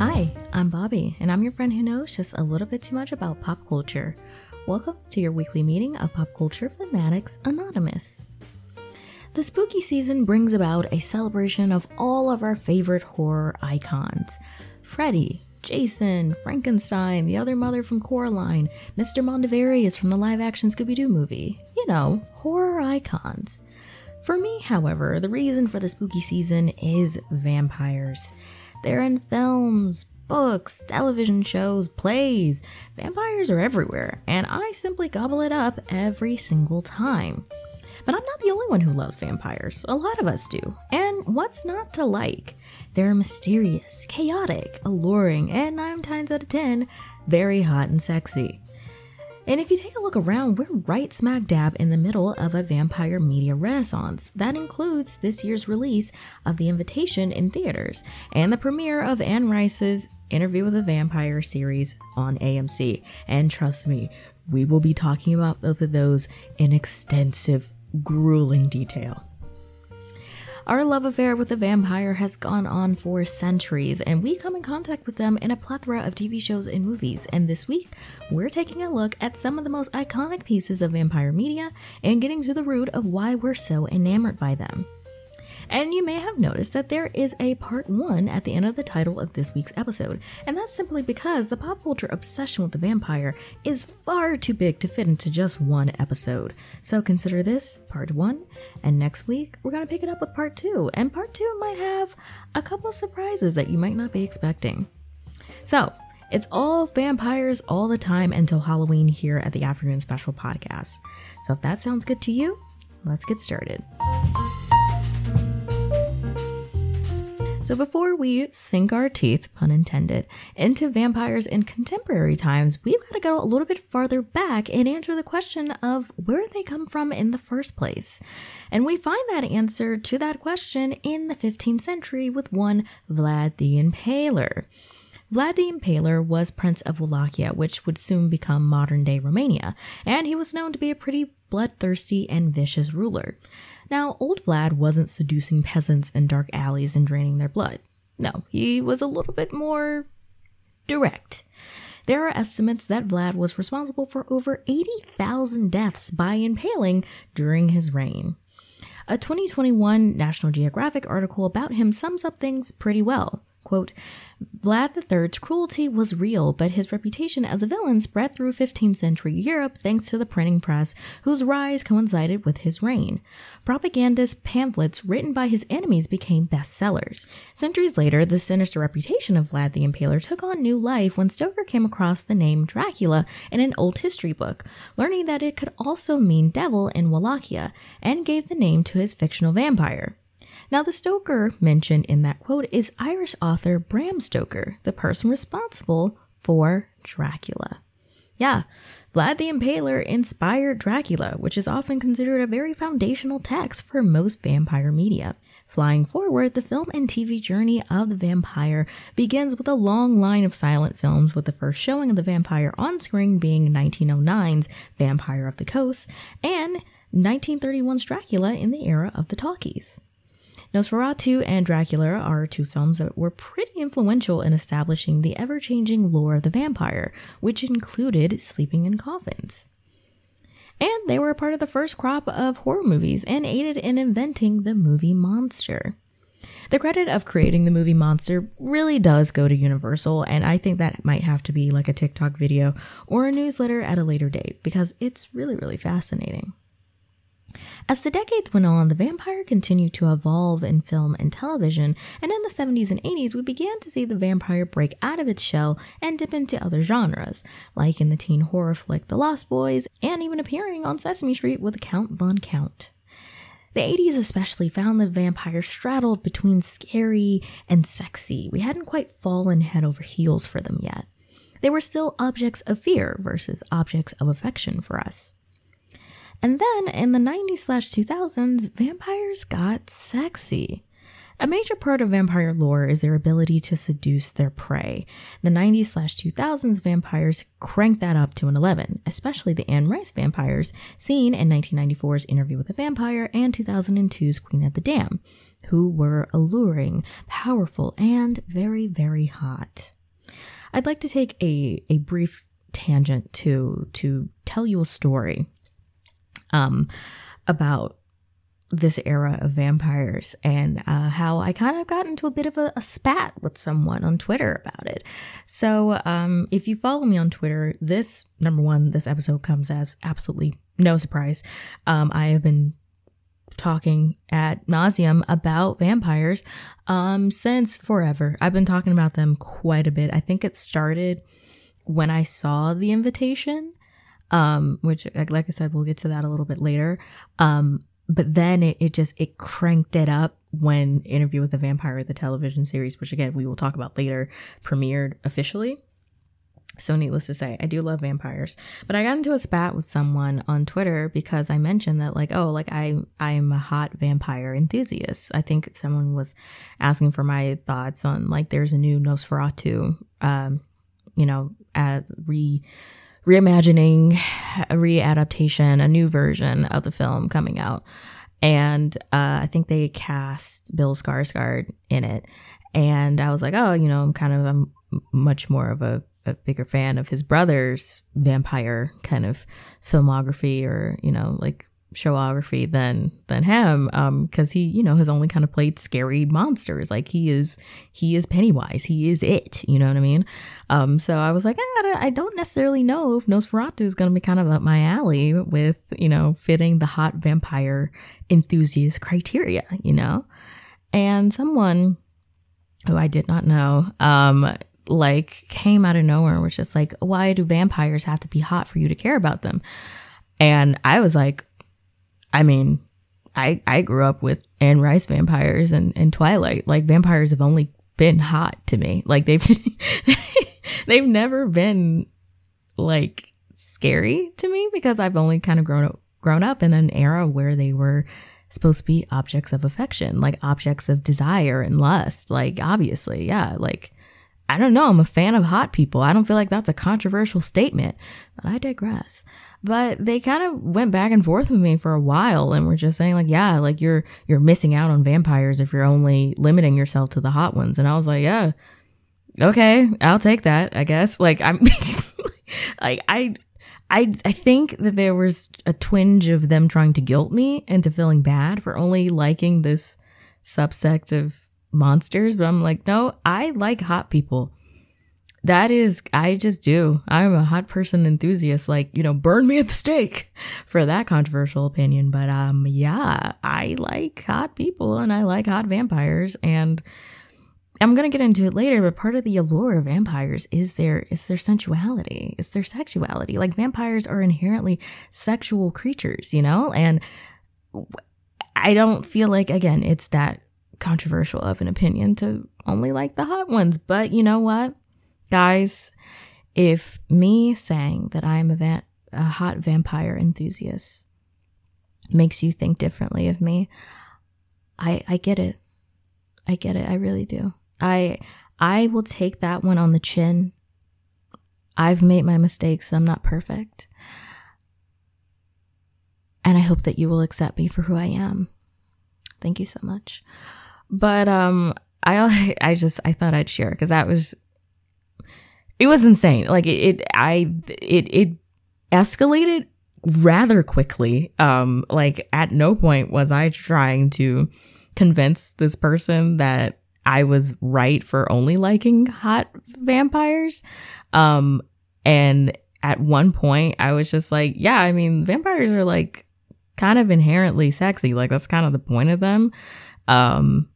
Hi, I'm Bobbi, and I'm your friend who knows just a little bit too much about pop culture. Welcome to your weekly meeting of Pop Culture Fanatics Anonymous. The spooky season brings about a celebration of all of our favorite horror icons Freddy, Jason, Frankenstein, the other mother from Coraline, Mr. Mondavarious from the live action Scooby Doo movie. You know, horror icons. For me, however, the reason for the spooky season is vampires. They're in films, books, television shows, plays. Vampires are everywhere, and I simply gobble it up every single time. But I'm not the only one who loves vampires. A lot of us do. And what's not to like? They're mysterious, chaotic, alluring, and 9 times out of 10, very hot and sexy. And if you take a look around, we're right smack dab in the middle of a vampire media renaissance. That includes this year's release of The Invitation in theaters and the premiere of Anne Rice's Interview with a Vampire series on AMC. And trust me, we will be talking about both of those in extensive, grueling detail. Our love affair with the vampire has gone on for centuries, and we come in contact with them in a plethora of TV shows and movies. And this week, we're taking a look at some of the most iconic pieces of vampire media and getting to the root of why we're so enamored by them. And you may have noticed that there is a part one at the end of the title of this week's episode, and that's simply because the pop culture obsession with the vampire is far too big to fit into just one episode. So consider this part one, and next week we're going to pick it up with part two, and part two might have a couple of surprises that you might not be expecting. So, it's all vampires all the time until Halloween here at the Afternoon Special podcast. So, if that sounds good to you, let's get started. So, before we sink our teeth, pun intended, into vampires in contemporary times, we've got to go a little bit farther back and answer the question of where they come from in the first place. And we find that answer to that question in the 15th century with one Vlad the Impaler. Vlad the Impaler was Prince of Wallachia, which would soon become modern day Romania, and he was known to be a pretty bloodthirsty and vicious ruler. Now, old Vlad wasn't seducing peasants in dark alleys and draining their blood. No, he was a little bit more direct. There are estimates that Vlad was responsible for over 80,000 deaths by impaling during his reign. A 2021 National Geographic article about him sums up things pretty well. Quote, Vlad III's cruelty was real, but his reputation as a villain spread through 15th century Europe thanks to the printing press, whose rise coincided with his reign. Propagandist pamphlets written by his enemies became bestsellers. Centuries later, the sinister reputation of Vlad the Impaler took on new life when Stoker came across the name Dracula in an old history book, learning that it could also mean devil in Wallachia, and gave the name to his fictional vampire. Now, the Stoker mentioned in that quote is Irish author Bram Stoker, the person responsible for Dracula. Yeah, Vlad the Impaler inspired Dracula, which is often considered a very foundational text for most vampire media. Flying forward, the film and TV journey of the vampire begins with a long line of silent films, with the first showing of the vampire on screen being 1909's Vampire of the Coast and 1931's Dracula in the era of the talkies. Nosferatu and Dracula are two films that were pretty influential in establishing the ever changing lore of the vampire, which included sleeping in coffins. And they were a part of the first crop of horror movies and aided in inventing the movie monster. The credit of creating the movie Monster really does go to Universal, and I think that might have to be like a TikTok video or a newsletter at a later date because it's really, really fascinating. As the decades went on, the vampire continued to evolve in film and television, and in the 70s and 80s, we began to see the vampire break out of its shell and dip into other genres, like in the teen horror flick The Lost Boys, and even appearing on Sesame Street with Count Von Count. The 80s especially found the vampire straddled between scary and sexy. We hadn't quite fallen head over heels for them yet. They were still objects of fear versus objects of affection for us. And then in the 90s slash 2000s, vampires got sexy. A major part of vampire lore is their ability to seduce their prey. The 90s slash 2000s vampires cranked that up to an 11, especially the Anne Rice vampires seen in 1994's Interview with a Vampire and 2002's Queen of the Damned, who were alluring, powerful, and very, very hot. I'd like to take a, a brief tangent to to tell you a story um, about this era of vampires and uh, how I kind of got into a bit of a, a, spat with someone on Twitter about it. So, um, if you follow me on Twitter, this number one, this episode comes as absolutely no surprise. Um, I have been talking at nauseum about vampires um, since forever. I've been talking about them quite a bit. I think it started when I saw the invitation um, which like I said, we'll get to that a little bit later. Um, but then it, it just it cranked it up when Interview with the Vampire, the television series, which again we will talk about later, premiered officially. So needless to say, I do love vampires. But I got into a spat with someone on Twitter because I mentioned that like, oh, like I I'm a hot vampire enthusiast. I think someone was asking for my thoughts on like there's a new Nosferatu um, you know, at re reimagining, a readaptation, a new version of the film coming out. And uh, I think they cast Bill Skarsgård in it. And I was like, oh, you know, I'm kind of I'm much more of a, a bigger fan of his brother's vampire kind of filmography or, you know, like showography than than him um because he you know has only kind of played scary monsters. Like he is he is pennywise. He is it you know what i mean? Um so i was like ah, i don't necessarily know if nosferatu is going to be kind of up my alley with you know fitting the hot vampire enthusiast criteria you know? And someone who i did not know um like came out of nowhere and was just like why do vampires have to be hot for you to care about them? And i was like I mean, I I grew up with Anne Rice vampires and, and Twilight. Like vampires have only been hot to me. Like they've they've never been like scary to me because I've only kind of grown up grown up in an era where they were supposed to be objects of affection, like objects of desire and lust. Like obviously, yeah, like I don't know, I'm a fan of hot people. I don't feel like that's a controversial statement, but I digress. But they kind of went back and forth with me for a while and were just saying like, yeah, like you're you're missing out on vampires if you're only limiting yourself to the hot ones. And I was like, yeah. Okay, I'll take that, I guess. Like I'm like I I I think that there was a twinge of them trying to guilt me into feeling bad for only liking this subsect of monsters, but I'm like, no, I like hot people. That is i just do. I'm a hot person enthusiast like you know burn me at the stake for that controversial opinion. But um yeah i like hot people and i like hot vampires. And i'm gonna get into it later but part of the allure of vampires is their is their sensuality it's their sexuality. Like vampires are inherently sexual creatures you know? And i don't feel like again it's that controversial of an opinion to only like the hot ones but you know what Guys, if me saying that I am a, va- a hot vampire enthusiast makes you think differently of me, I I get it. I get it. I really do. I I will take that one on the chin. I've made my mistakes. I'm not perfect. And I hope that you will accept me for who I am. Thank you so much. But um I I just I thought I'd share cuz that was it was insane. Like it, it I it it escalated rather quickly. Um, like at no point was I trying to convince this person that I was right for only liking hot vampires. Um, and at one point I was just like, yeah, I mean, vampires are like kind of inherently sexy. Like that's kind of the point of them. Um,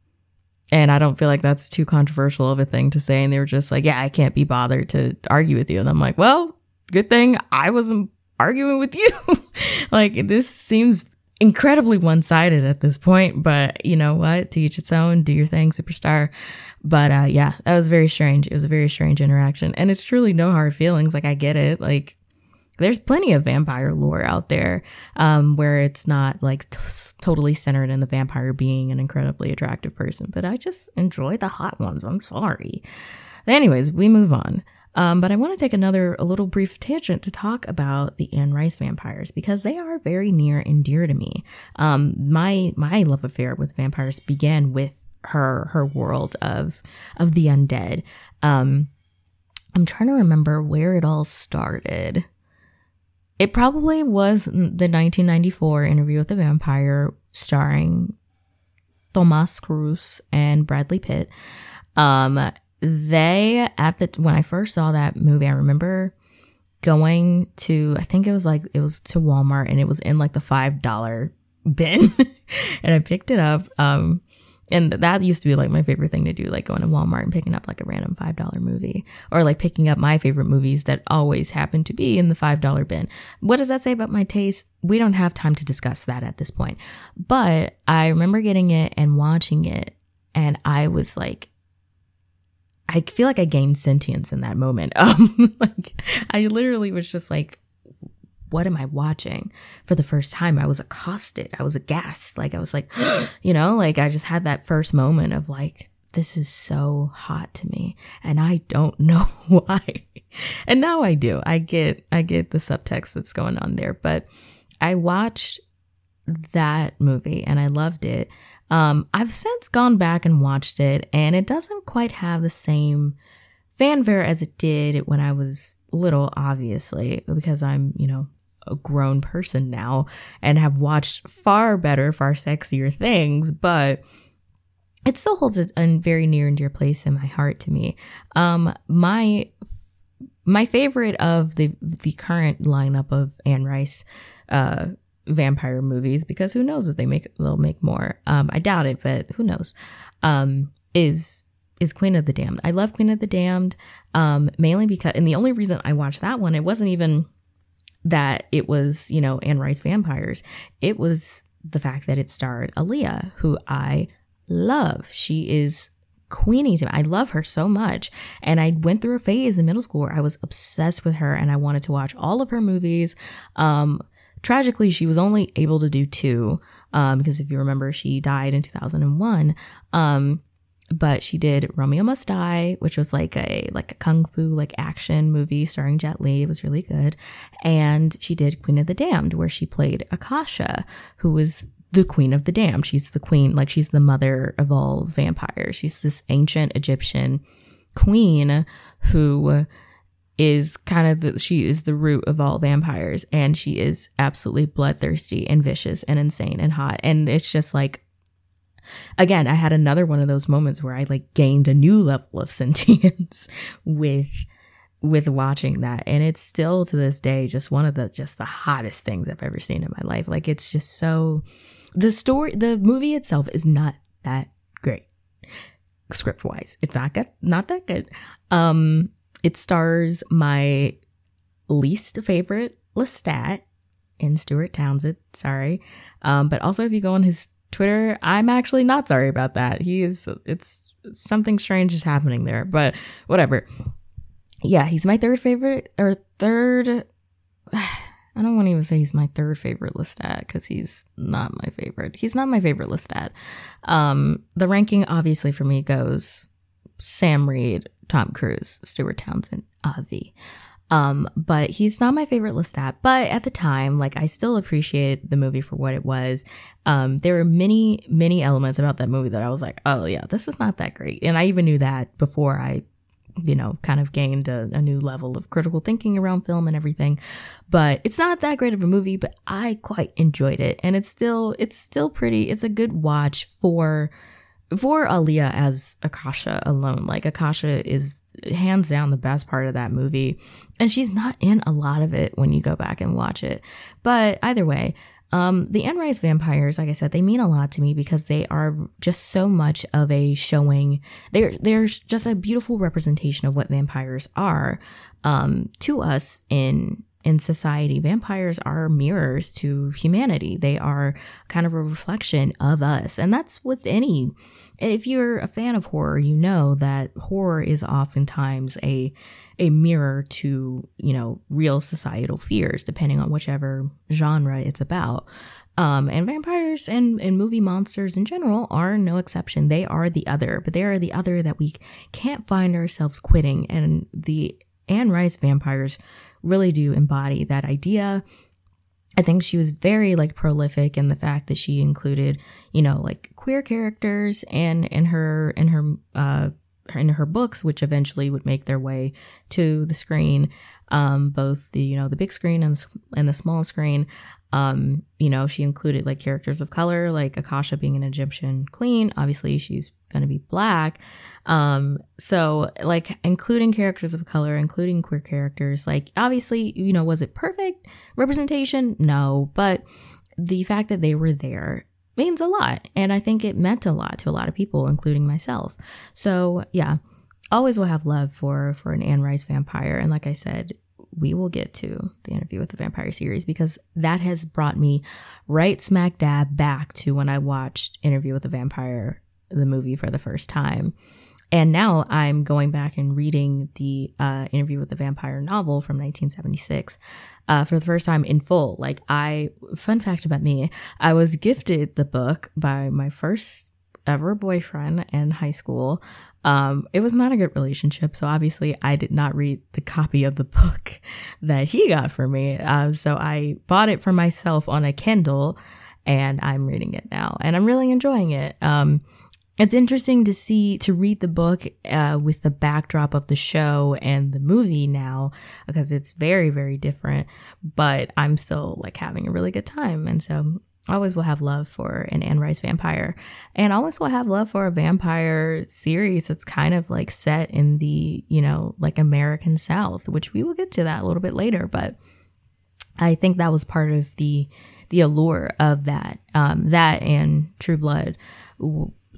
and I don't feel like that's too controversial of a thing to say. And they were just like, yeah, I can't be bothered to argue with you. And I'm like, well, good thing I wasn't arguing with you. like this seems incredibly one sided at this point, but you know what? To each its own, do your thing, superstar. But uh, yeah, that was very strange. It was a very strange interaction. And it's truly no hard feelings. Like, I get it. Like, there's plenty of vampire lore out there um, where it's not like t- totally centered in the vampire being an incredibly attractive person, but I just enjoy the hot ones. I'm sorry. Anyways, we move on. Um, but I want to take another, a little brief tangent to talk about the Anne Rice vampires because they are very near and dear to me. Um, my my love affair with vampires began with her her world of of the undead. Um, I'm trying to remember where it all started. It probably was the 1994 interview with the vampire starring Thomas Cruise and Bradley Pitt. Um, they at the when I first saw that movie, I remember going to I think it was like it was to Walmart and it was in like the five dollar bin, and I picked it up. Um, and that used to be like my favorite thing to do, like going to Walmart and picking up like a random five dollar movie, or like picking up my favorite movies that always happen to be in the five dollar bin. What does that say about my taste? We don't have time to discuss that at this point. But I remember getting it and watching it, and I was like I feel like I gained sentience in that moment. Um, like I literally was just like, what am I watching? For the first time, I was accosted. I was aghast. Like I was like, you know, like I just had that first moment of like, this is so hot to me, and I don't know why. and now I do. I get, I get the subtext that's going on there. But I watched that movie and I loved it. Um, I've since gone back and watched it, and it doesn't quite have the same fanfare as it did when I was little, obviously, because I'm, you know, a grown person now and have watched far better, far sexier things, but it still holds a, a very near and dear place in my heart to me. Um, my my favorite of the the current lineup of Anne Rice uh, vampire movies because who knows if they make they'll make more. Um, I doubt it, but who knows? Um, is is Queen of the Damned. I love Queen of the Damned, um, mainly because, and the only reason I watched that one, it wasn't even that it was, you know, Anne Rice vampires. It was the fact that it starred Aaliyah, who I love. She is Queenie to me. I love her so much. And I went through a phase in middle school where I was obsessed with her and I wanted to watch all of her movies. Um, Tragically, she was only able to do two um, because if you remember, she died in 2001. Um, but she did Romeo Must Die, which was like a like a kung fu like action movie starring Jet Li. It was really good. And she did Queen of the Damned, where she played Akasha, who was the queen of the damned. She's the queen, like she's the mother of all vampires. She's this ancient Egyptian queen who is kind of the, she is the root of all vampires and she is absolutely bloodthirsty and vicious and insane and hot and it's just like again i had another one of those moments where i like gained a new level of sentience with with watching that and it's still to this day just one of the just the hottest things i've ever seen in my life like it's just so the story the movie itself is not that great script wise it's not good not that good um it stars my least favorite Lestat in Stuart Townsend. Sorry. Um, but also, if you go on his Twitter, I'm actually not sorry about that. He is, it's something strange is happening there, but whatever. Yeah, he's my third favorite, or third. I don't want to even say he's my third favorite Lestat because he's not my favorite. He's not my favorite Lestat. Um, the ranking obviously for me goes Sam Reid, Tom Cruise, Stuart Townsend, Avi. Um, but he's not my favorite Lestat. But at the time, like I still appreciated the movie for what it was. Um, there were many, many elements about that movie that I was like, oh yeah, this is not that great. And I even knew that before I, you know, kind of gained a, a new level of critical thinking around film and everything. But it's not that great of a movie, but I quite enjoyed it. And it's still, it's still pretty, it's a good watch for for Aaliyah as Akasha alone, like Akasha is hands down the best part of that movie. And she's not in a lot of it when you go back and watch it. But either way, Um, the Anne Rice vampires, like I said, they mean a lot to me because they are just so much of a showing. They're they're just a beautiful representation of what vampires are um, to us in in society. Vampires are mirrors to humanity. They are kind of a reflection of us, and that's with any. If you're a fan of horror, you know that horror is oftentimes a a mirror to, you know, real societal fears, depending on whichever genre it's about. Um, and vampires and, and movie monsters in general are no exception. They are the other, but they are the other that we can't find ourselves quitting. And the Anne Rice vampires really do embody that idea. I think she was very like prolific in the fact that she included, you know, like queer characters and in her in her uh in her books, which eventually would make their way to the screen, um, both the you know the big screen and the, and the small screen. Um, you know, she included like characters of color, like Akasha being an Egyptian queen. Obviously, she's going to be black. Um, so like including characters of color, including queer characters, like obviously, you know, was it perfect representation? No, but the fact that they were there means a lot. And I think it meant a lot to a lot of people, including myself. So yeah, always will have love for for an Anne Rice vampire. And like I said, we will get to the interview with the vampire series because that has brought me right smack dab back to when I watched Interview with the Vampire, the movie for the first time. And now I'm going back and reading the uh, Interview with the Vampire novel from 1976 uh, for the first time in full. Like, I, fun fact about me, I was gifted the book by my first ever boyfriend in high school. Um, it was not a good relationship, so obviously I did not read the copy of the book that he got for me. Uh, so I bought it for myself on a Kindle, and I'm reading it now, and I'm really enjoying it. Um, it's interesting to see to read the book uh, with the backdrop of the show and the movie now because it's very very different but i'm still like having a really good time and so always will have love for an Anne Rice vampire and always will have love for a vampire series that's kind of like set in the you know like American South which we will get to that a little bit later but I think that was part of the the allure of that um, that and True Blood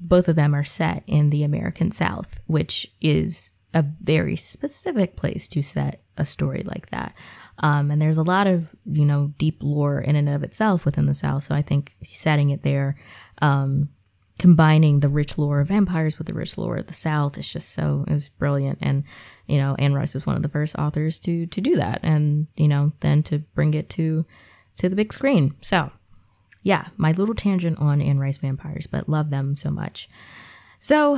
both of them are set in the American South, which is a very specific place to set a story like that. Um, and there's a lot of, you know, deep lore in and of itself within the South. So I think setting it there, um, combining the rich lore of vampires with the rich lore of the South is just so, it was brilliant. And, you know, Anne Rice was one of the first authors to, to do that. And, you know, then to bring it to, to the big screen. So yeah, my little tangent on Anne Rice vampires, but love them so much. So,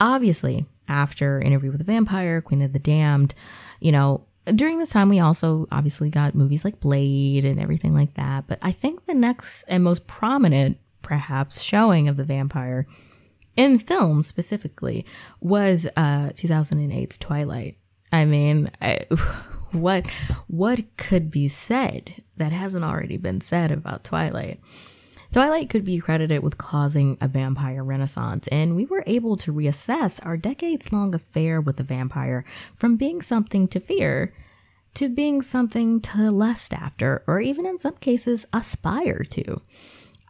obviously, after Interview with a Vampire, Queen of the Damned, you know, during this time we also obviously got movies like Blade and everything like that. But I think the next and most prominent, perhaps, showing of the vampire in film specifically was uh 2008's Twilight. I mean, I, what what could be said that hasn't already been said about Twilight? Twilight could be credited with causing a vampire renaissance, and we were able to reassess our decades long affair with the vampire from being something to fear to being something to lust after, or even in some cases, aspire to.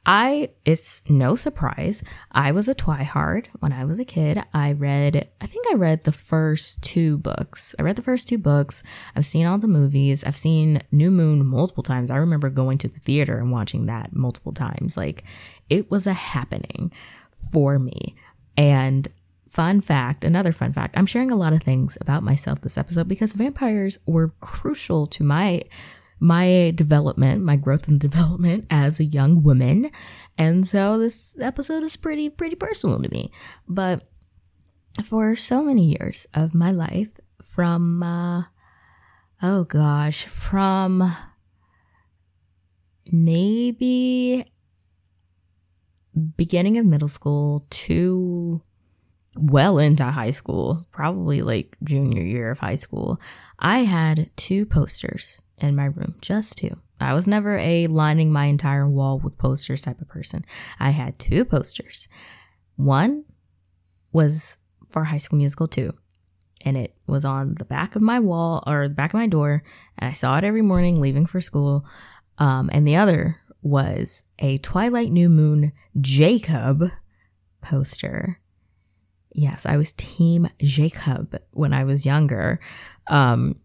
I, it's no surprise, I was a twihard when I was a kid. I read, I think I read the first two books. I read the first two books. I've seen all the movies. I've seen New Moon multiple times. I remember going to the theater and watching that multiple times. Like, it was a happening for me. And fun fact, another fun fact, I'm sharing a lot of things about myself this episode because vampires were crucial to my my development, my growth and development as a young woman. And so this episode is pretty, pretty personal to me. But for so many years of my life, from, uh, oh gosh, from maybe beginning of middle school to well into high school, probably like junior year of high school, I had two posters in my room, just two. I was never a lining my entire wall with posters type of person. I had two posters. One was for High School Musical 2, and it was on the back of my wall or the back of my door, and I saw it every morning leaving for school. Um, and the other was a Twilight New Moon Jacob poster. Yes, I was Team Jacob when I was younger. Um,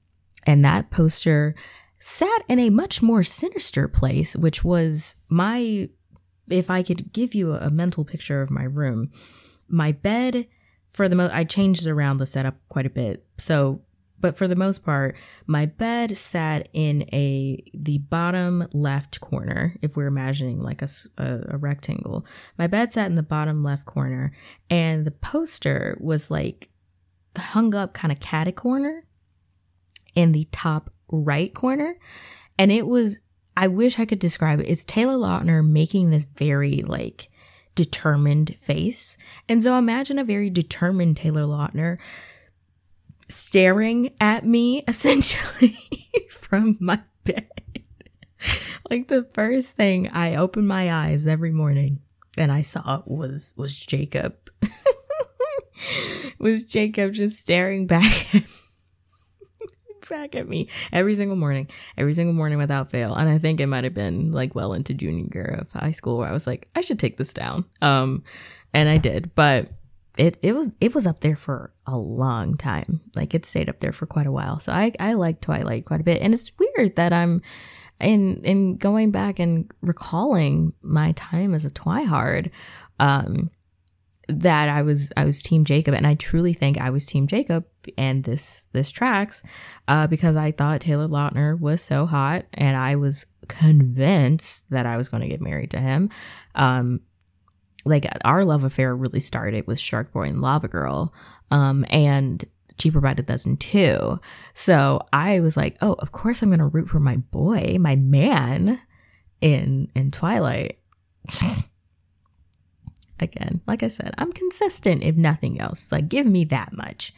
and that poster sat in a much more sinister place, which was my, if I could give you a mental picture of my room, my bed, for the most, I changed around the setup quite a bit. So but for the most part, my bed sat in a the bottom left corner. If we're imagining like a, a, a rectangle, my bed sat in the bottom left corner, and the poster was like hung up kind of cat corner in the top right corner, and it was. I wish I could describe it. It's Taylor Lautner making this very like determined face. And so imagine a very determined Taylor Lautner staring at me essentially from my bed. like the first thing I opened my eyes every morning and I saw was was Jacob. was Jacob just staring back at back at me every single morning, every single morning without fail. And I think it might have been like well into junior year of high school where I was like, I should take this down. Um, and I did, but it it was it was up there for a long time. Like it stayed up there for quite a while. So I I like Twilight quite a bit, and it's weird that I'm in in going back and recalling my time as a Twihard. Um, that I was I was Team Jacob, and I truly think I was Team Jacob and this this tracks, uh, because I thought Taylor Lautner was so hot, and I was convinced that I was going to get married to him. Um, like our love affair really started with Shark Boy and Lava Girl, um, and Cheaper by the Dozen too. So I was like, oh, of course I'm gonna root for my boy, my man, in in Twilight. Again, like I said, I'm consistent if nothing else. Like, give me that much.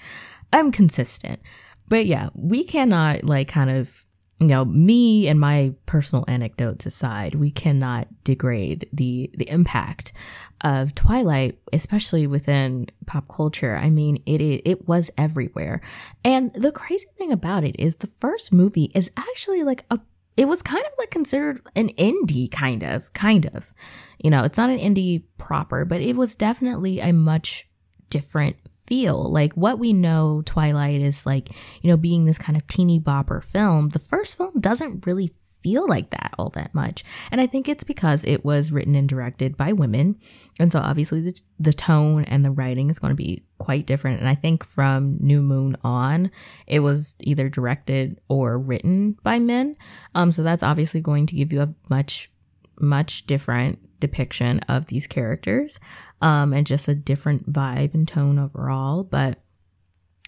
I'm consistent. But yeah, we cannot like kind of you know, me and my personal anecdotes aside, we cannot degrade the the impact of Twilight, especially within pop culture. I mean, it, it it was everywhere. And the crazy thing about it is the first movie is actually like a it was kind of like considered an indie kind of kind of. You know, it's not an indie proper, but it was definitely a much different feel. Like what we know Twilight is like, you know, being this kind of teeny bopper film, the first film doesn't really feel like that all that much. And I think it's because it was written and directed by women. And so obviously the, the tone and the writing is going to be quite different. And I think from New Moon on, it was either directed or written by men. Um, so that's obviously going to give you a much, much different depiction of these characters um, and just a different vibe and tone overall. But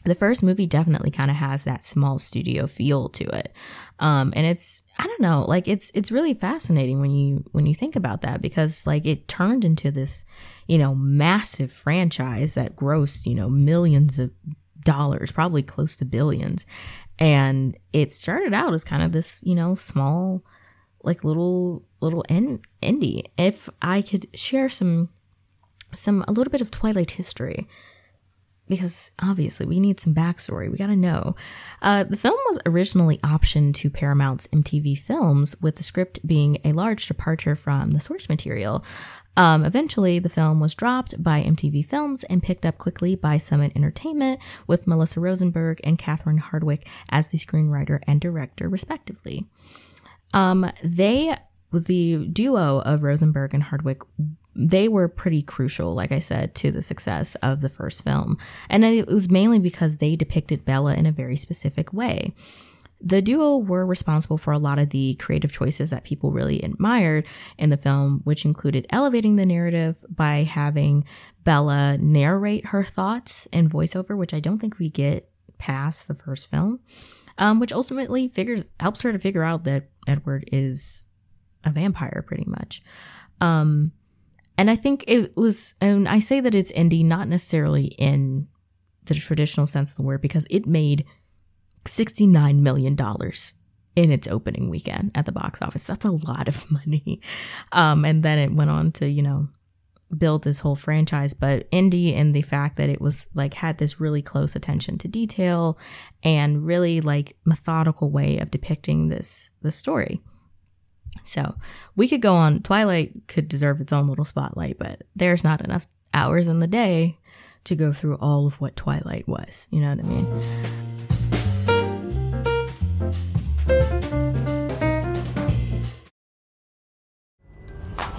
the first movie definitely kind of has that small studio feel to it. Um, and it's, I don't know, like it's, it's really fascinating when you, when you think about that because like it turned into this, you know, massive franchise that grossed, you know, millions of dollars, probably close to billions. And it started out as kind of this, you know, small, like little, little in, indie. If I could share some some a little bit of Twilight history because obviously we need some backstory. We got to know. Uh, the film was originally optioned to Paramount's MTV Films, with the script being a large departure from the source material. Um, eventually, the film was dropped by MTV Films and picked up quickly by Summit Entertainment, with Melissa Rosenberg and Catherine Hardwicke as the screenwriter and director, respectively. Um, they, the duo of Rosenberg and Hardwicke, they were pretty crucial, like I said, to the success of the first film. And it was mainly because they depicted Bella in a very specific way. The duo were responsible for a lot of the creative choices that people really admired in the film, which included elevating the narrative by having Bella narrate her thoughts in voiceover, which I don't think we get past the first film, um, which ultimately figures helps her to figure out that Edward is a vampire, pretty much. Um, and I think it was, and I say that it's indie, not necessarily in the traditional sense of the word, because it made $69 million in its opening weekend at the box office. That's a lot of money. Um, and then it went on to, you know, build this whole franchise. But indie and the fact that it was like had this really close attention to detail and really like methodical way of depicting this the story. So we could go on. Twilight could deserve its own little spotlight, but there's not enough hours in the day to go through all of what Twilight was. You know what I mean?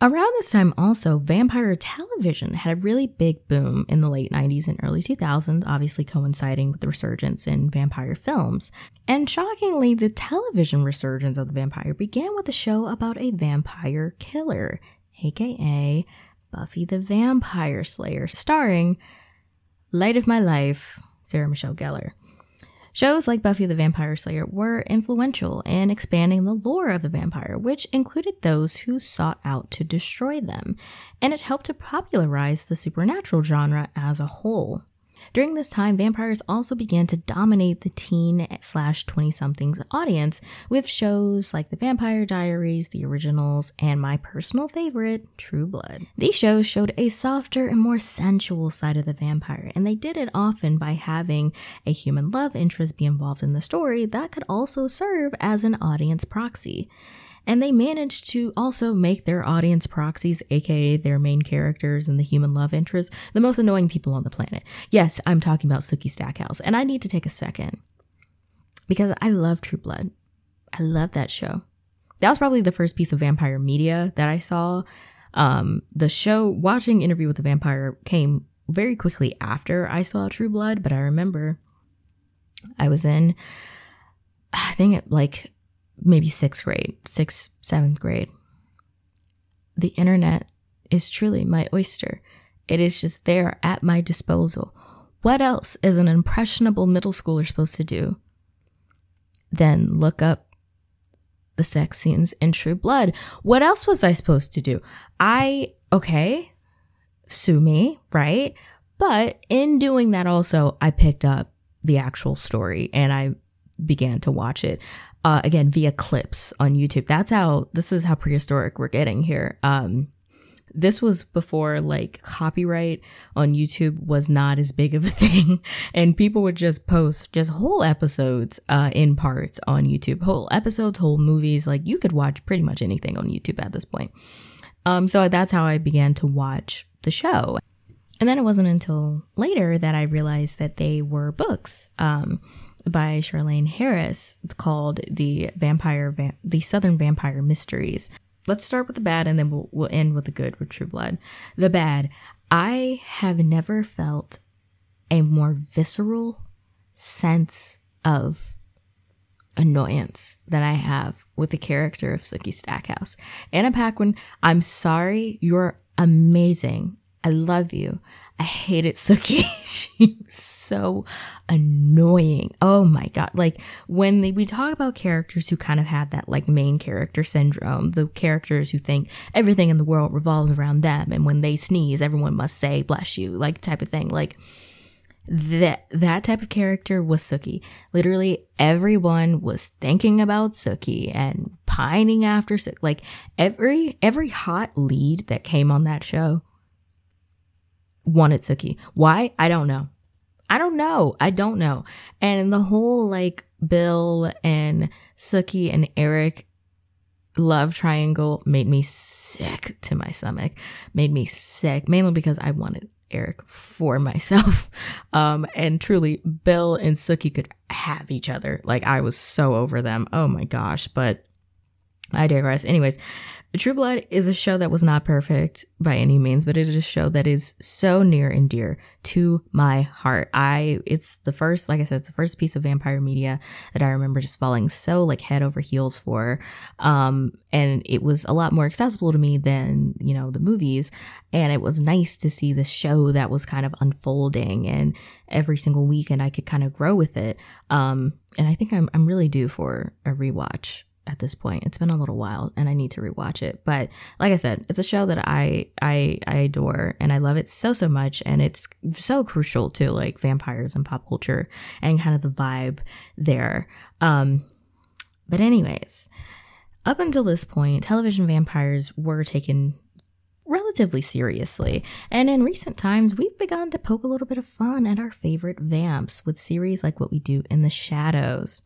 Around this time, also, vampire television had a really big boom in the late 90s and early 2000s, obviously coinciding with the resurgence in vampire films. And shockingly, the television resurgence of the vampire began with a show about a vampire killer, aka Buffy the Vampire Slayer, starring Light of My Life, Sarah Michelle Gellar. Shows like Buffy the Vampire Slayer were influential in expanding the lore of the vampire, which included those who sought out to destroy them, and it helped to popularize the supernatural genre as a whole. During this time, vampires also began to dominate the teen slash 20 somethings audience with shows like The Vampire Diaries, The Originals, and my personal favorite, True Blood. These shows showed a softer and more sensual side of the vampire, and they did it often by having a human love interest be involved in the story that could also serve as an audience proxy. And they managed to also make their audience proxies, aka their main characters and the human love interest, the most annoying people on the planet. Yes, I'm talking about Sookie Stackhouse. And I need to take a second because I love True Blood. I love that show. That was probably the first piece of vampire media that I saw. Um, the show, watching Interview with the Vampire, came very quickly after I saw True Blood, but I remember I was in, I think, like maybe sixth grade, sixth, seventh grade. The internet is truly my oyster. It is just there at my disposal. What else is an impressionable middle schooler supposed to do than look up the sex scenes in True Blood? What else was I supposed to do? I, okay, sue me, right? But in doing that, also, I picked up the actual story and I began to watch it uh, again via clips on YouTube. That's how this is how prehistoric we're getting here. Um, this was before like copyright on YouTube was not as big of a thing, and people would just post just whole episodes uh, in parts on YouTube, whole episodes, whole movies. Like you could watch pretty much anything on YouTube at this point. Um, so that's how I began to watch the show. And then it wasn't until later that I realized that they were books. Um, by Charlaine Harris called the Vampire Va- the Southern Vampire Mysteries. Let's start with the bad and then we'll, we'll end with the good with True Blood. The bad. I have never felt a more visceral sense of annoyance that I have with the character of Sookie Stackhouse. Anna Paquin, I'm sorry, you're amazing. I love you. I hated Sookie. she was so annoying. Oh my god. Like when they, we talk about characters who kind of have that like main character syndrome, the characters who think everything in the world revolves around them and when they sneeze everyone must say bless you, like type of thing. Like that that type of character was Sookie. Literally everyone was thinking about Sookie and pining after Sookie. like every every hot lead that came on that show wanted Sookie. Why? I don't know. I don't know. I don't know. And the whole like Bill and Sookie and Eric love triangle made me sick to my stomach. Made me sick, mainly because I wanted Eric for myself. Um, and truly, Bill and Sookie could have each other. Like I was so over them. Oh my gosh. But I digress. Anyways, True Blood is a show that was not perfect by any means, but it is a show that is so near and dear to my heart. I, it's the first, like I said, it's the first piece of vampire media that I remember just falling so like head over heels for. Um, and it was a lot more accessible to me than, you know, the movies. And it was nice to see the show that was kind of unfolding and every single week and I could kind of grow with it. Um, and I think I'm, I'm really due for a rewatch at this point. It's been a little while and I need to rewatch it. But like I said, it's a show that I I I adore and I love it so so much and it's so crucial to like vampires and pop culture and kind of the vibe there. Um but anyways, up until this point, television vampires were taken relatively seriously. And in recent times, we've begun to poke a little bit of fun at our favorite vamps with series like what we do in the shadows.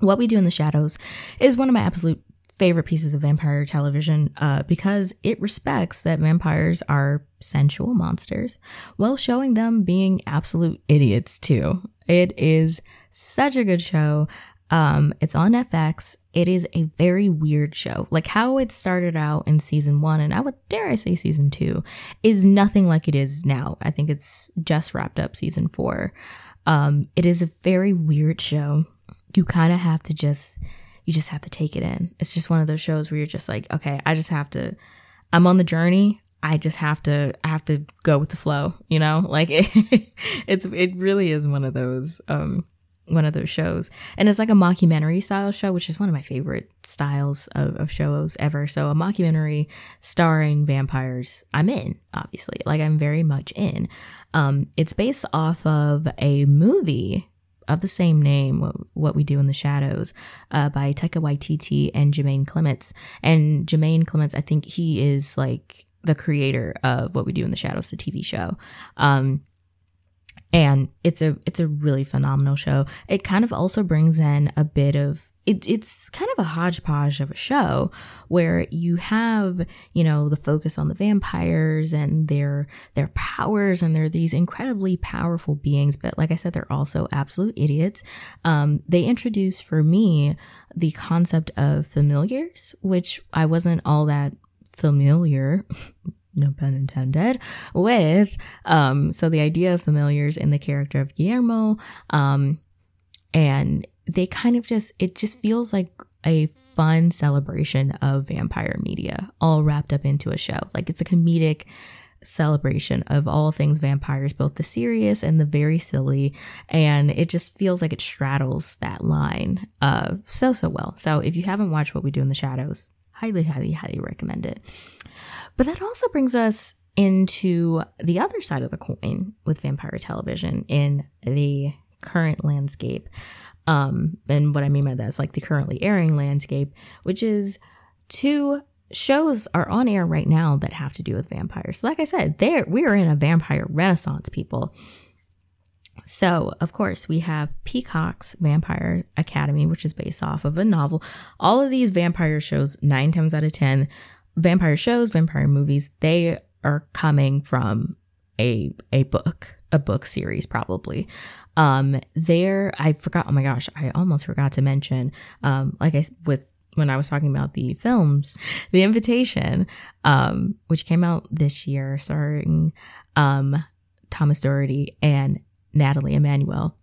What We Do in the Shadows is one of my absolute favorite pieces of vampire television uh, because it respects that vampires are sensual monsters while showing them being absolute idiots too. It is such a good show. Um, it's on FX. It is a very weird show. Like how it started out in season one, and I would dare I say season two, is nothing like it is now. I think it's just wrapped up season four. Um, it is a very weird show you kind of have to just you just have to take it in. It's just one of those shows where you're just like, okay, I just have to I'm on the journey. I just have to I have to go with the flow, you know? Like it, it's it really is one of those um one of those shows. And it's like a mockumentary style show, which is one of my favorite styles of, of shows ever. So a mockumentary starring vampires, I'm in, obviously. Like I'm very much in. Um, it's based off of a movie of the same name, what, We Do in the Shadows, uh, by Taika Waititi and Jemaine Clements. And Jemaine Clements, I think he is like the creator of What We Do in the Shadows, the TV show. Um, and it's a it's a really phenomenal show. It kind of also brings in a bit of it, it's kind of a hodgepodge of a show where you have you know the focus on the vampires and their their powers and they're these incredibly powerful beings but like i said they're also absolute idiots um, they introduce for me the concept of familiars which i wasn't all that familiar no pun intended, with. Um, so the idea of familiars in the character of Guillermo, um, and they kind of just, it just feels like a fun celebration of vampire media all wrapped up into a show. Like it's a comedic celebration of all things vampires, both the serious and the very silly. And it just feels like it straddles that line uh, so, so well. So if you haven't watched What We Do in the Shadows, highly, highly, highly recommend it. But that also brings us into the other side of the coin with vampire television in the current landscape. Um, and what I mean by that is like the currently airing landscape, which is two shows are on air right now that have to do with vampires. Like I said, there we are in a vampire renaissance, people. So, of course, we have Peacock's Vampire Academy, which is based off of a novel. All of these vampire shows, nine times out of 10, vampire shows, vampire movies, they are coming from a, a book, a book series, probably. Um, there, I forgot. Oh my gosh, I almost forgot to mention. Um, like I with when I was talking about the films, The Invitation, um, which came out this year, starring um Thomas Doherty and Nathalie Emmanuel.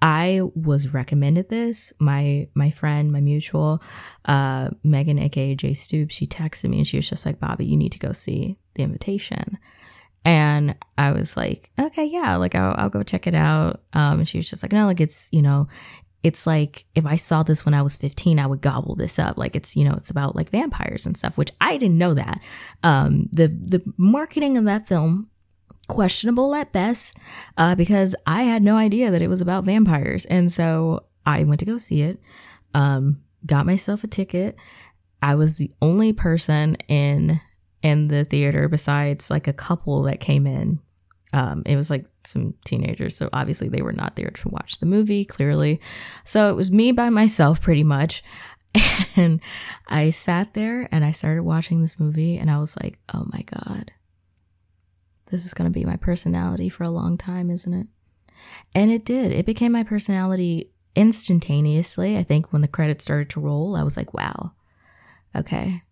I was recommended this. My my friend, my mutual, uh, Megan, aka J Stoops, she texted me and she was just like, Bobbi, you need to go see the invitation. And I was like, okay, yeah, like I'll, I'll go check it out. Um, and she was just like, no, like it's, you know, it's like if I saw this when I was 15, I would gobble this up. Like it's, you know, it's about like vampires and stuff, which I didn't know that. Um, the, the marketing of that film, questionable at best, uh, because I had no idea that it was about vampires. And so I went to go see it. Um, got myself a ticket. I was the only person in in the theater besides like a couple that came in. Um, it was like some teenagers, so obviously they were not there to watch the movie, clearly. So it was me by myself pretty much. And I sat there and I started watching this movie and I was like, oh my God, this is going to be my personality for a long time, isn't it? And it did. It became my personality instantaneously. I think when the credits started to roll, I was like, wow, okay,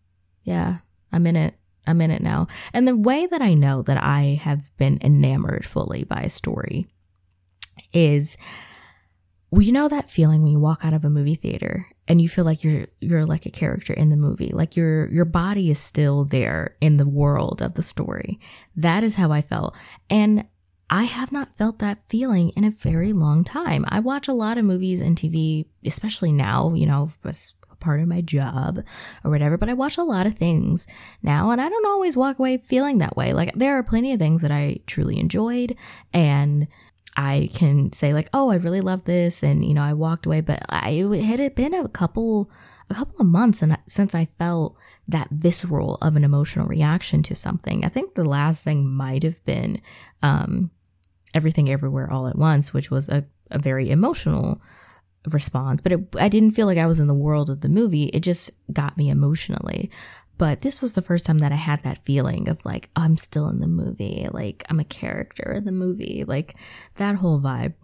yeah, I'm in it. I'm in it now. And the way that I know that I have been enamored fully by a story is well, you know that feeling when you walk out of a movie theater and you feel like you're you're like a character in the movie like your your body is still there in the world of the story. That is how i felt. And i have not felt that feeling in a very long time. I watch a lot of movies and tv especially now you know part of my job or whatever but i watch a lot of things now and i don't always walk away feeling that way like there are plenty of things that i truly enjoyed and I can say like, oh, I really love this, and you know, I walked away, but I it had been a couple a couple of months and since I felt that visceral of an emotional reaction to something. I think the last thing might have been um, everything everywhere all at once, which was a, a very emotional response, but it, I didn't feel like I was in the world of the movie. It just got me emotionally. But this was the first time that I had that feeling of like, I'm still in the movie. Like, I'm a character in the movie. Like, that whole vibe.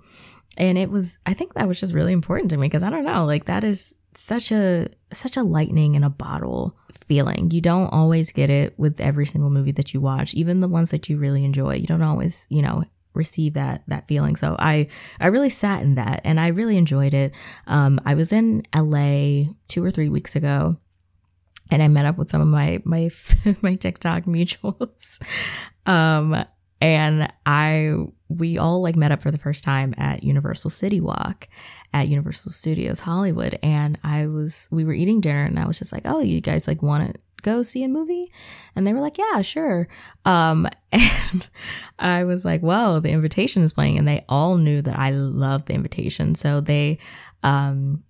And it was, I think that was just really important to me because I don't know, like, that is such a, such a lightning in a bottle feeling. You don't always get it with every single movie that you watch, even the ones that you really enjoy. You don't always, you know, receive that that feeling. So i i really sat in that and i really enjoyed it. Um i was in la two or three weeks ago and I met up with some of my my my TikTok mutuals. Um and I we all like met up for the first time at Universal City Walk at Universal Studios Hollywood. And I was we were eating dinner and I was just like, "Oh, you guys like want to go see a movie?" And they were like, "Yeah, sure." Um and I was like, "Well, the invitation is playing." And they all knew that I love the invitation. So they um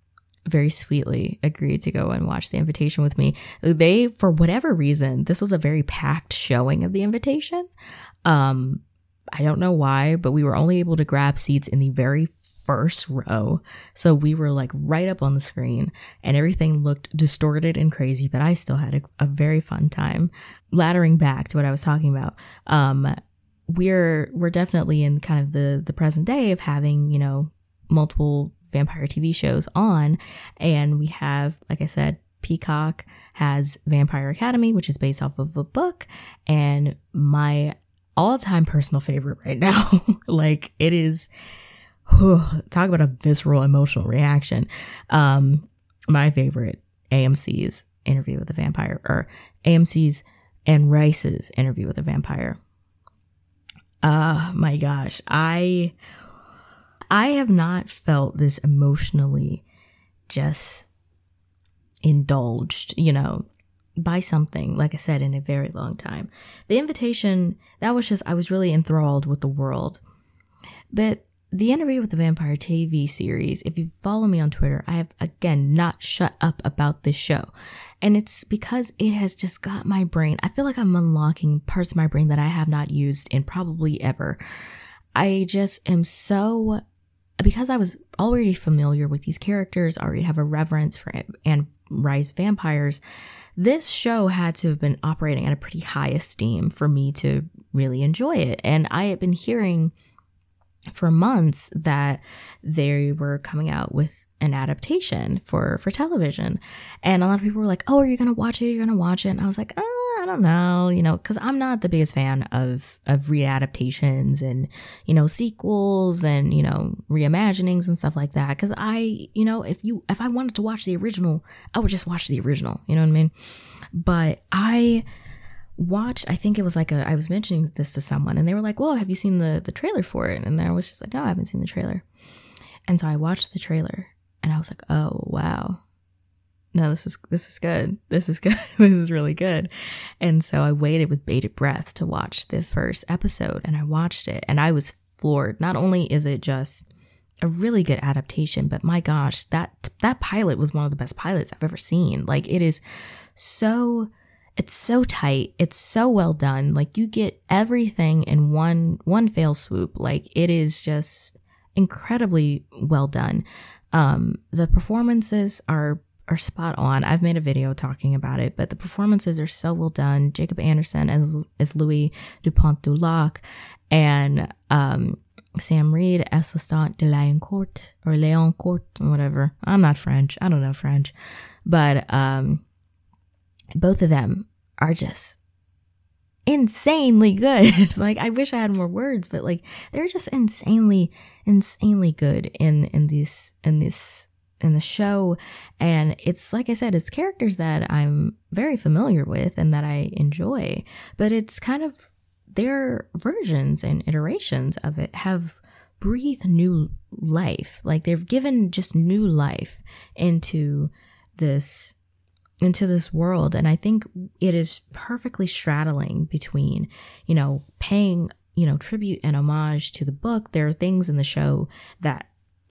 very sweetly agreed to go and watch the invitation with me. They, for whatever reason, this was a very packed showing of the invitation. Um, I don't know why, but we were only able to grab seats in the very first row. So we were like right up on the screen and everything looked distorted and crazy, but I still had a, a very fun time. Laddering back to what I was talking about, um, we're we're definitely in kind of the the present day of having, you know, multiple vampire TV shows on. And we have, like I said, Peacock has Vampire Academy, which is based off of a book. And my all time personal favorite right now, like it is, talk about a visceral emotional reaction. Um, my favorite AMC's interview with a vampire, or AMC's Anne Rice's interview with a vampire. Uh, my gosh, I I have not felt this emotionally just indulged, you know, by something, like I said, in a very long time. The invitation, that was just, I was really enthralled with the world. But the interview with the vampire TV series, if you follow me on Twitter, I have again not shut up about this show. And it's because it has just got my brain. I feel like I'm unlocking parts of my brain that I have not used in probably ever. I just am so because I was already familiar with these characters, already have a reverence for Anne Rice vampires, this show had to have been operating at a pretty high esteem for me to really enjoy it. And I had been hearing for months that they were coming out with an adaptation for for television and a lot of people were like oh are you gonna watch it you're gonna watch it and i was like oh I don't know, you know, because I'm not the biggest fan of of readaptations and you know sequels and you know reimaginings and stuff like that. Because I, you know, if you if I wanted to watch the original, I would just watch the original. You know what I mean? But I watched. I think it was like a. I was mentioning this to someone, and they were like, "Well, have you seen the the trailer for it?" And I was just like, "No, I haven't seen the trailer." And so I watched the trailer, and I was like, "Oh wow." no, this is this is good. This is good. this is really good. And so I waited with bated breath to watch the first episode and I watched it and I was floored. Not only is it just a really good adaptation. But my gosh, that that pilot was one of the best pilots I've ever seen. Like it is so it's so tight. It's so well done. Like you get everything in one one fail swoop. Like it is just incredibly well done. Um, the performances are are spot on. I've made a video talking about it, but the performances are so well done. Jacob Anderson as as Louis de Pointe du Lac, and um, Sam Reid as Lestat de Liancourt or Leoncourt, whatever. I'm not French. I don't know French, but um, both of them are just insanely good. like I wish I had more words, but like they're just insanely, insanely good in in this in this in the show. And it's like I said, it's characters that I'm very familiar with and that I enjoy, but it's kind of their versions and iterations of it have breathed new life. Like they've given just new life into this into this world. And i think it is perfectly straddling between you know paying you know tribute and homage to the book. There are things in the show that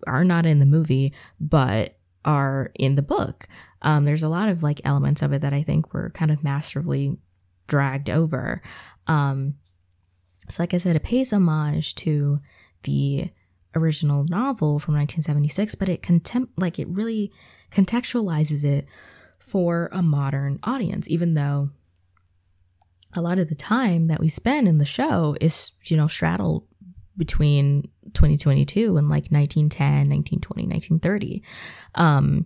are not in the movie but are in the book. Um, there's a lot of like elements of it that i think were kind of masterfully dragged over. Um, so like i said it pays homage to the original novel from 1976 but it contempt like it really contextualizes it for a modern audience, even though a lot of the time that we spend in the show is, you know, straddled between 2022 and like 1910, 1920, 1930. Um,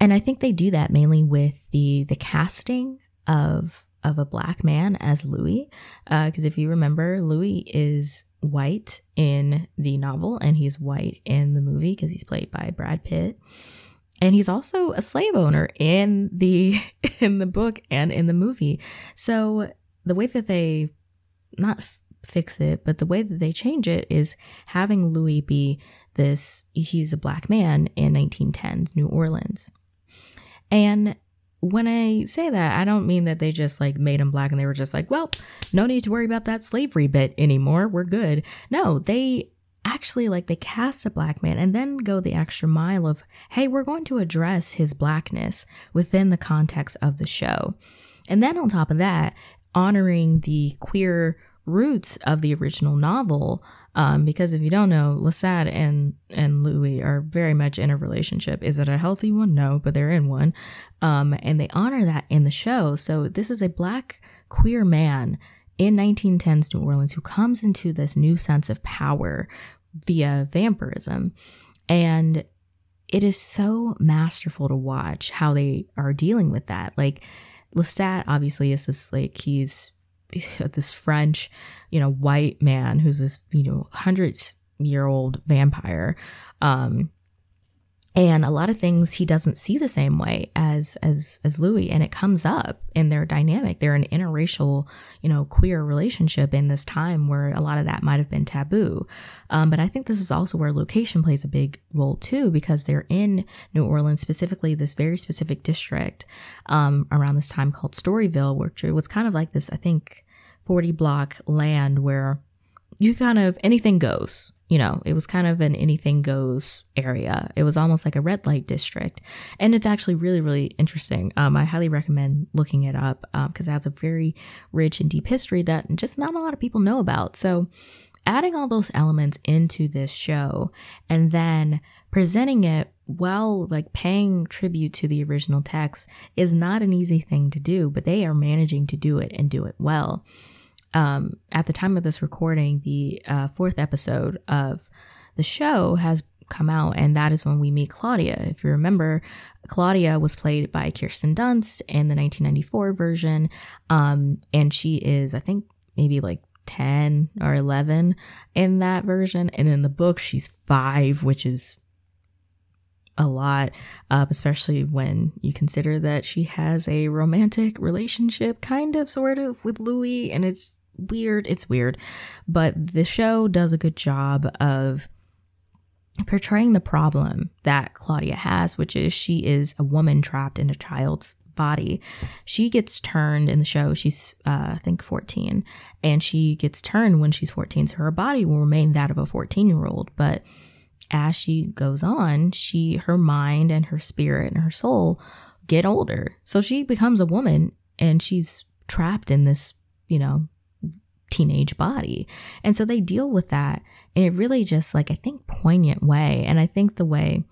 and I think they do that mainly with the the casting of of a black man as Louis, because uh, if you remember, Louis is white in the novel and he's white in the movie because he's played by Brad Pitt and he's also a slave owner in the in the book and in the movie. So the way that they not f- fix it but the way that they change it is having louis be this he's a black man in 1910s new orleans. And when i say that i don't mean that they just like made him black and they were just like well no need to worry about that slavery bit anymore. We're good. No they actually like they cast a black man and then go the extra mile of, hey, we're going to address his blackness within the context of the show. And then on top of that, honoring the queer roots of the original novel. Um, because if you don't know, Lestat and and Louis are very much in a relationship. Is it a healthy one? No, but they're in one. Um, and they honor that in the show. So this is a black queer man in 1910s New Orleans who comes into this new sense of power via vampirism. And it is so masterful to watch how they are dealing with that. Like Lestat obviously is this like he's this French, you know, white man who's this, you know, hundreds year old vampire. Um and a lot of things he doesn't see the same way as as as Louis. And it comes up in their dynamic. They're an interracial you know queer relationship in this time where a lot of that might have been taboo. Um, but I think this is also where location plays a big role too because they're in New Orleans specifically this very specific district um, around this time called Storyville which was kind of like this I think 40 block land where you kind of anything goes you know, it was kind of an anything goes area. It was almost like a red light district. And it's actually really, really interesting. Um, I highly recommend looking it up because um, it has a very rich and deep history that just not a lot of people know about. So, adding all those elements into this show and then presenting it while like paying tribute to the original text is not an easy thing to do, but they are managing to do it and do it well um, at the time of this recording, the uh, fourth episode of the show has come out, and that is when we meet Claudia. If you remember, Claudia was played by Kirsten Dunst in the 1994 version, um, and she is, I think, maybe like 10 or 11 in that version. And in the book, she's five, which is a lot, uh, especially when you consider that she has a romantic relationship, kind of, sort of, with Louis, and it's weird. It's weird. But the show does a good job of portraying the problem that Claudia has, which is she is a woman trapped in a child's body. She gets turned in the show. She's, uh, I think, 14, and she gets turned when she's 14. So her body will remain that of a 14 year old. But as she goes on, she her mind and her spirit and her soul get older. So she becomes a woman and she's trapped in this, you know, teenage body. And so they deal with that in a really just like I think poignant way. And I think the way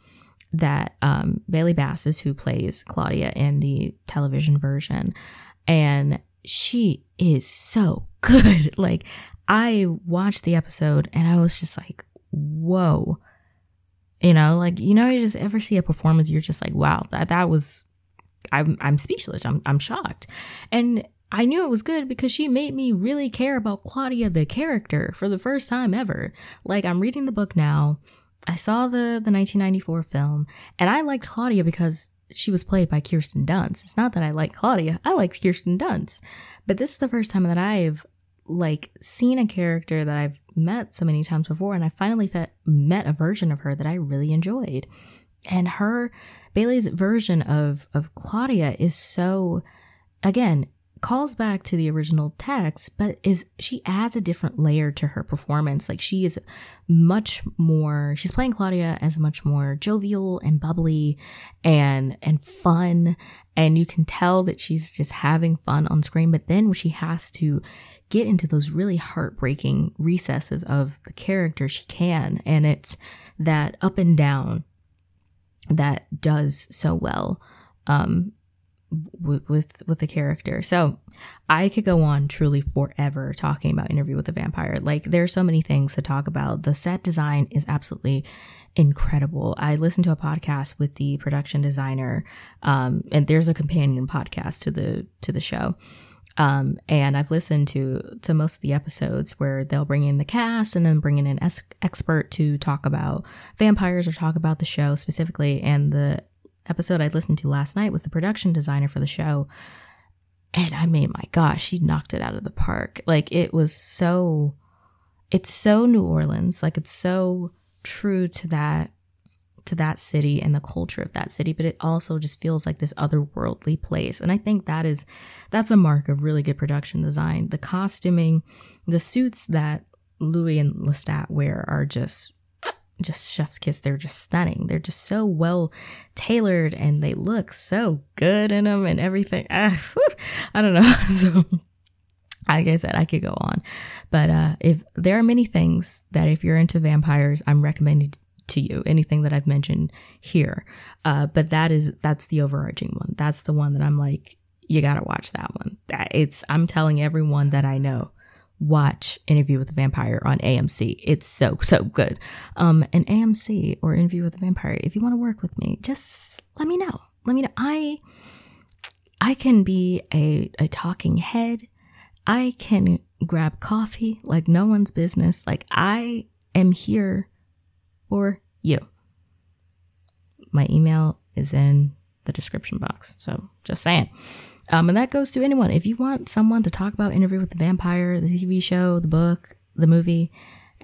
that um, Bailey Bass is who plays Claudia in the television version, and she is so good. Like I watched the episode and I was just like, whoa. You know, like you know, you just ever see a performance, you're just like, wow, that that was I'm I'm speechless. I'm I'm shocked. And I knew it was good because she made me really care about Claudia the character for the first time ever. Like I'm reading the book now. I saw the the 1994 film and I liked Claudia because she was played by Kirsten Dunst. It's not that I like Claudia. I like Kirsten Dunst. But this is the first time that I've like seen a character that I've met so many times before and I finally met a version of her that I really enjoyed. And her Bailey's version of of Claudia is so again calls back to the original text but is she adds a different layer to her performance. Like she is much more she's playing Claudia as much more jovial and bubbly and and fun. And you can tell that she's just having fun on screen but then when she has to get into those really heartbreaking recesses of the character. She can and it's that up and down that does so well. Um, with, with the character. So I could go on truly forever talking about Interview with the Vampire. Like there's so many things to talk about. The set design is absolutely incredible. I listened to a podcast with the production designer, um, and there's a companion podcast to the to the show. Um, and I've listened to to most of the episodes where they'll bring in the cast and then bring in an es- expert to talk about vampires or talk about the show specifically. And the episode I listened to last night was the production designer for the show. And I mean, my gosh, she knocked it out of the park. Like it was so, it's so New Orleans. Like it's so true to that to that city and the culture of that city, but it also just feels like this otherworldly place. And I think that is that's a mark of really good production design. The costuming, the suits that Louis and Lestat wear are just just chef's kiss. They're just stunning. They're just so well tailored and they look so good in them and everything. Ah, I don't know. so like I said, I could go on, but uh, if there are many things that if you're into vampires, I'm recommending to you anything that I've mentioned here. Uh, but that is that's the overarching one. That's the one that I'm like, you gotta watch that one. That it's I'm telling everyone that I know, watch Interview with the Vampire on AMC. It's so so good. Um, an AMC or Interview with the Vampire. If you want to work with me, just let me know. Let me know. I I can be a a talking head. I can grab coffee like no one's business. Like I am here for you. My email is in the description box. So just saying. Um, and that goes to anyone. If you want someone to talk about Interview with the Vampire, the TV show, the book, the movie,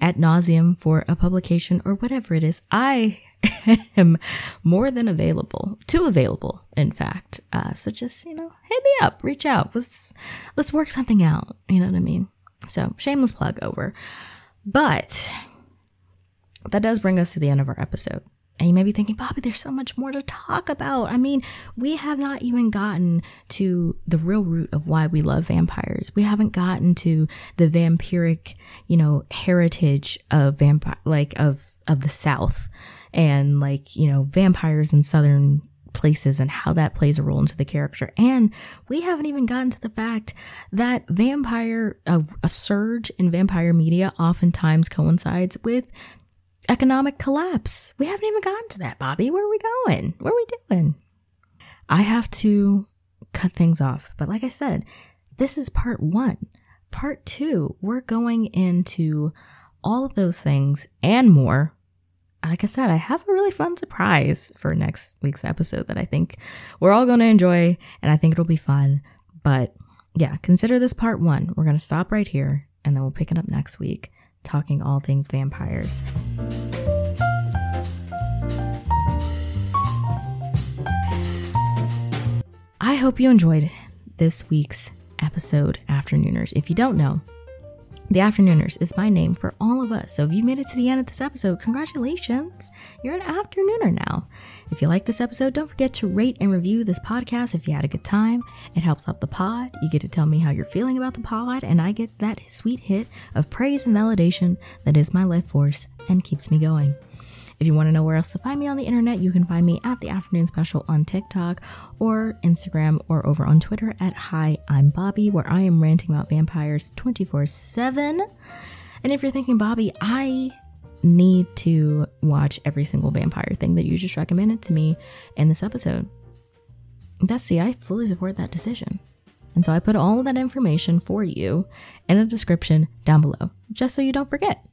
at nauseum for a publication or whatever it is, I am more than available, too available, in fact. Uh, so just you know, hit me up, reach out. Let's let's work something out. You know what I mean? So shameless plug over. But that does bring us to the end of our episode. And you may be thinking, Bobbi, there's so much more to talk about. I mean, we have not even gotten to the real root of why we love vampires. We haven't gotten to the vampiric, you know, heritage of vampire, like of, of the South and like, you know, vampires in Southern places and how that plays a role into the character. And we haven't even gotten to the fact that vampire, a, a surge in vampire media oftentimes coincides with economic collapse. We haven't even gotten to that, Bobbi. Where are we going? What are we doing? I have to cut things off. But like I said, this is part one. Part two, we're going into all of those things and more. Like I said, I have a really fun surprise for next week's episode that I think we're all going to enjoy and I think it'll be fun. But yeah, consider this part one. We're going to stop right here and then we'll pick it up next week talking all things vampires. I hope you enjoyed this week's episode, Afternooners. If you don't know, The Afternooners is my name for all of us. So if you made it to the end of this episode, congratulations. You're an Afternooner now. If you like this episode, don't forget to rate and review this podcast if you had a good time. It helps out the pod. You get to tell me how you're feeling about the pod, and I get that sweet hit of praise and validation that is my life force and keeps me going. If you want to know where else to find me on the internet, you can find me at the Afternoon Special on TikTok or Instagram or over on Twitter at Hi, I'm Bobbi, where I am ranting about vampires 24 7. And if you're thinking, Bobbi, I need to watch every single vampire thing that you just recommended to me in this episode. See, I fully support that decision. And so I put all of that information for you in a description down below, just so you don't forget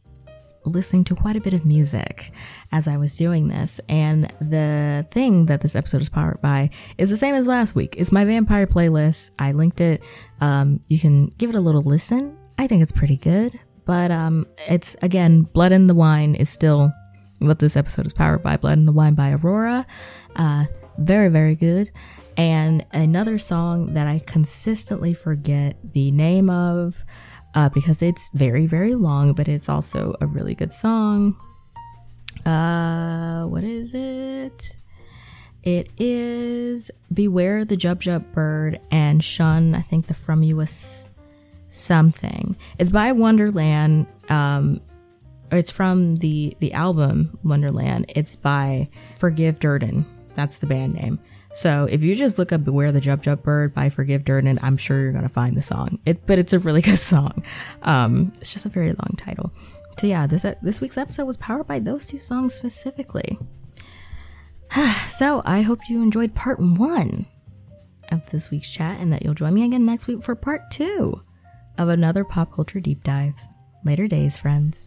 listening to quite a bit of music as I was doing this. And the thing that this episode is powered by is the same as last week. It's my vampire playlist. I linked it. Um, you can give it a little listen. I think it's pretty good. But um, it's again, Blood in the Wine is still what this episode is powered by. Blood in the Wine by Aurora. Uh, very, very good. And another song that I consistently forget the name of uh, because it's very, very long, but it's also a really good song. Uh, what is it? It is Beware the Jub Jub Bird and Shun, I think the From something. It's by Wonderland. Um, it's from the the album Wonderland. It's by Forgive Durden. That's the band name. So if you just look up Beware the Jub Jub Bird by Forgive Durden, I'm sure you're to find the song. It, but it's a really good song. Um, it's just a very long title. So yeah, this, this week's episode was powered by those two songs specifically. so I hope you enjoyed part one of this week's chat and that you'll join me again next week for part two of another pop culture deep dive. Later days, friends.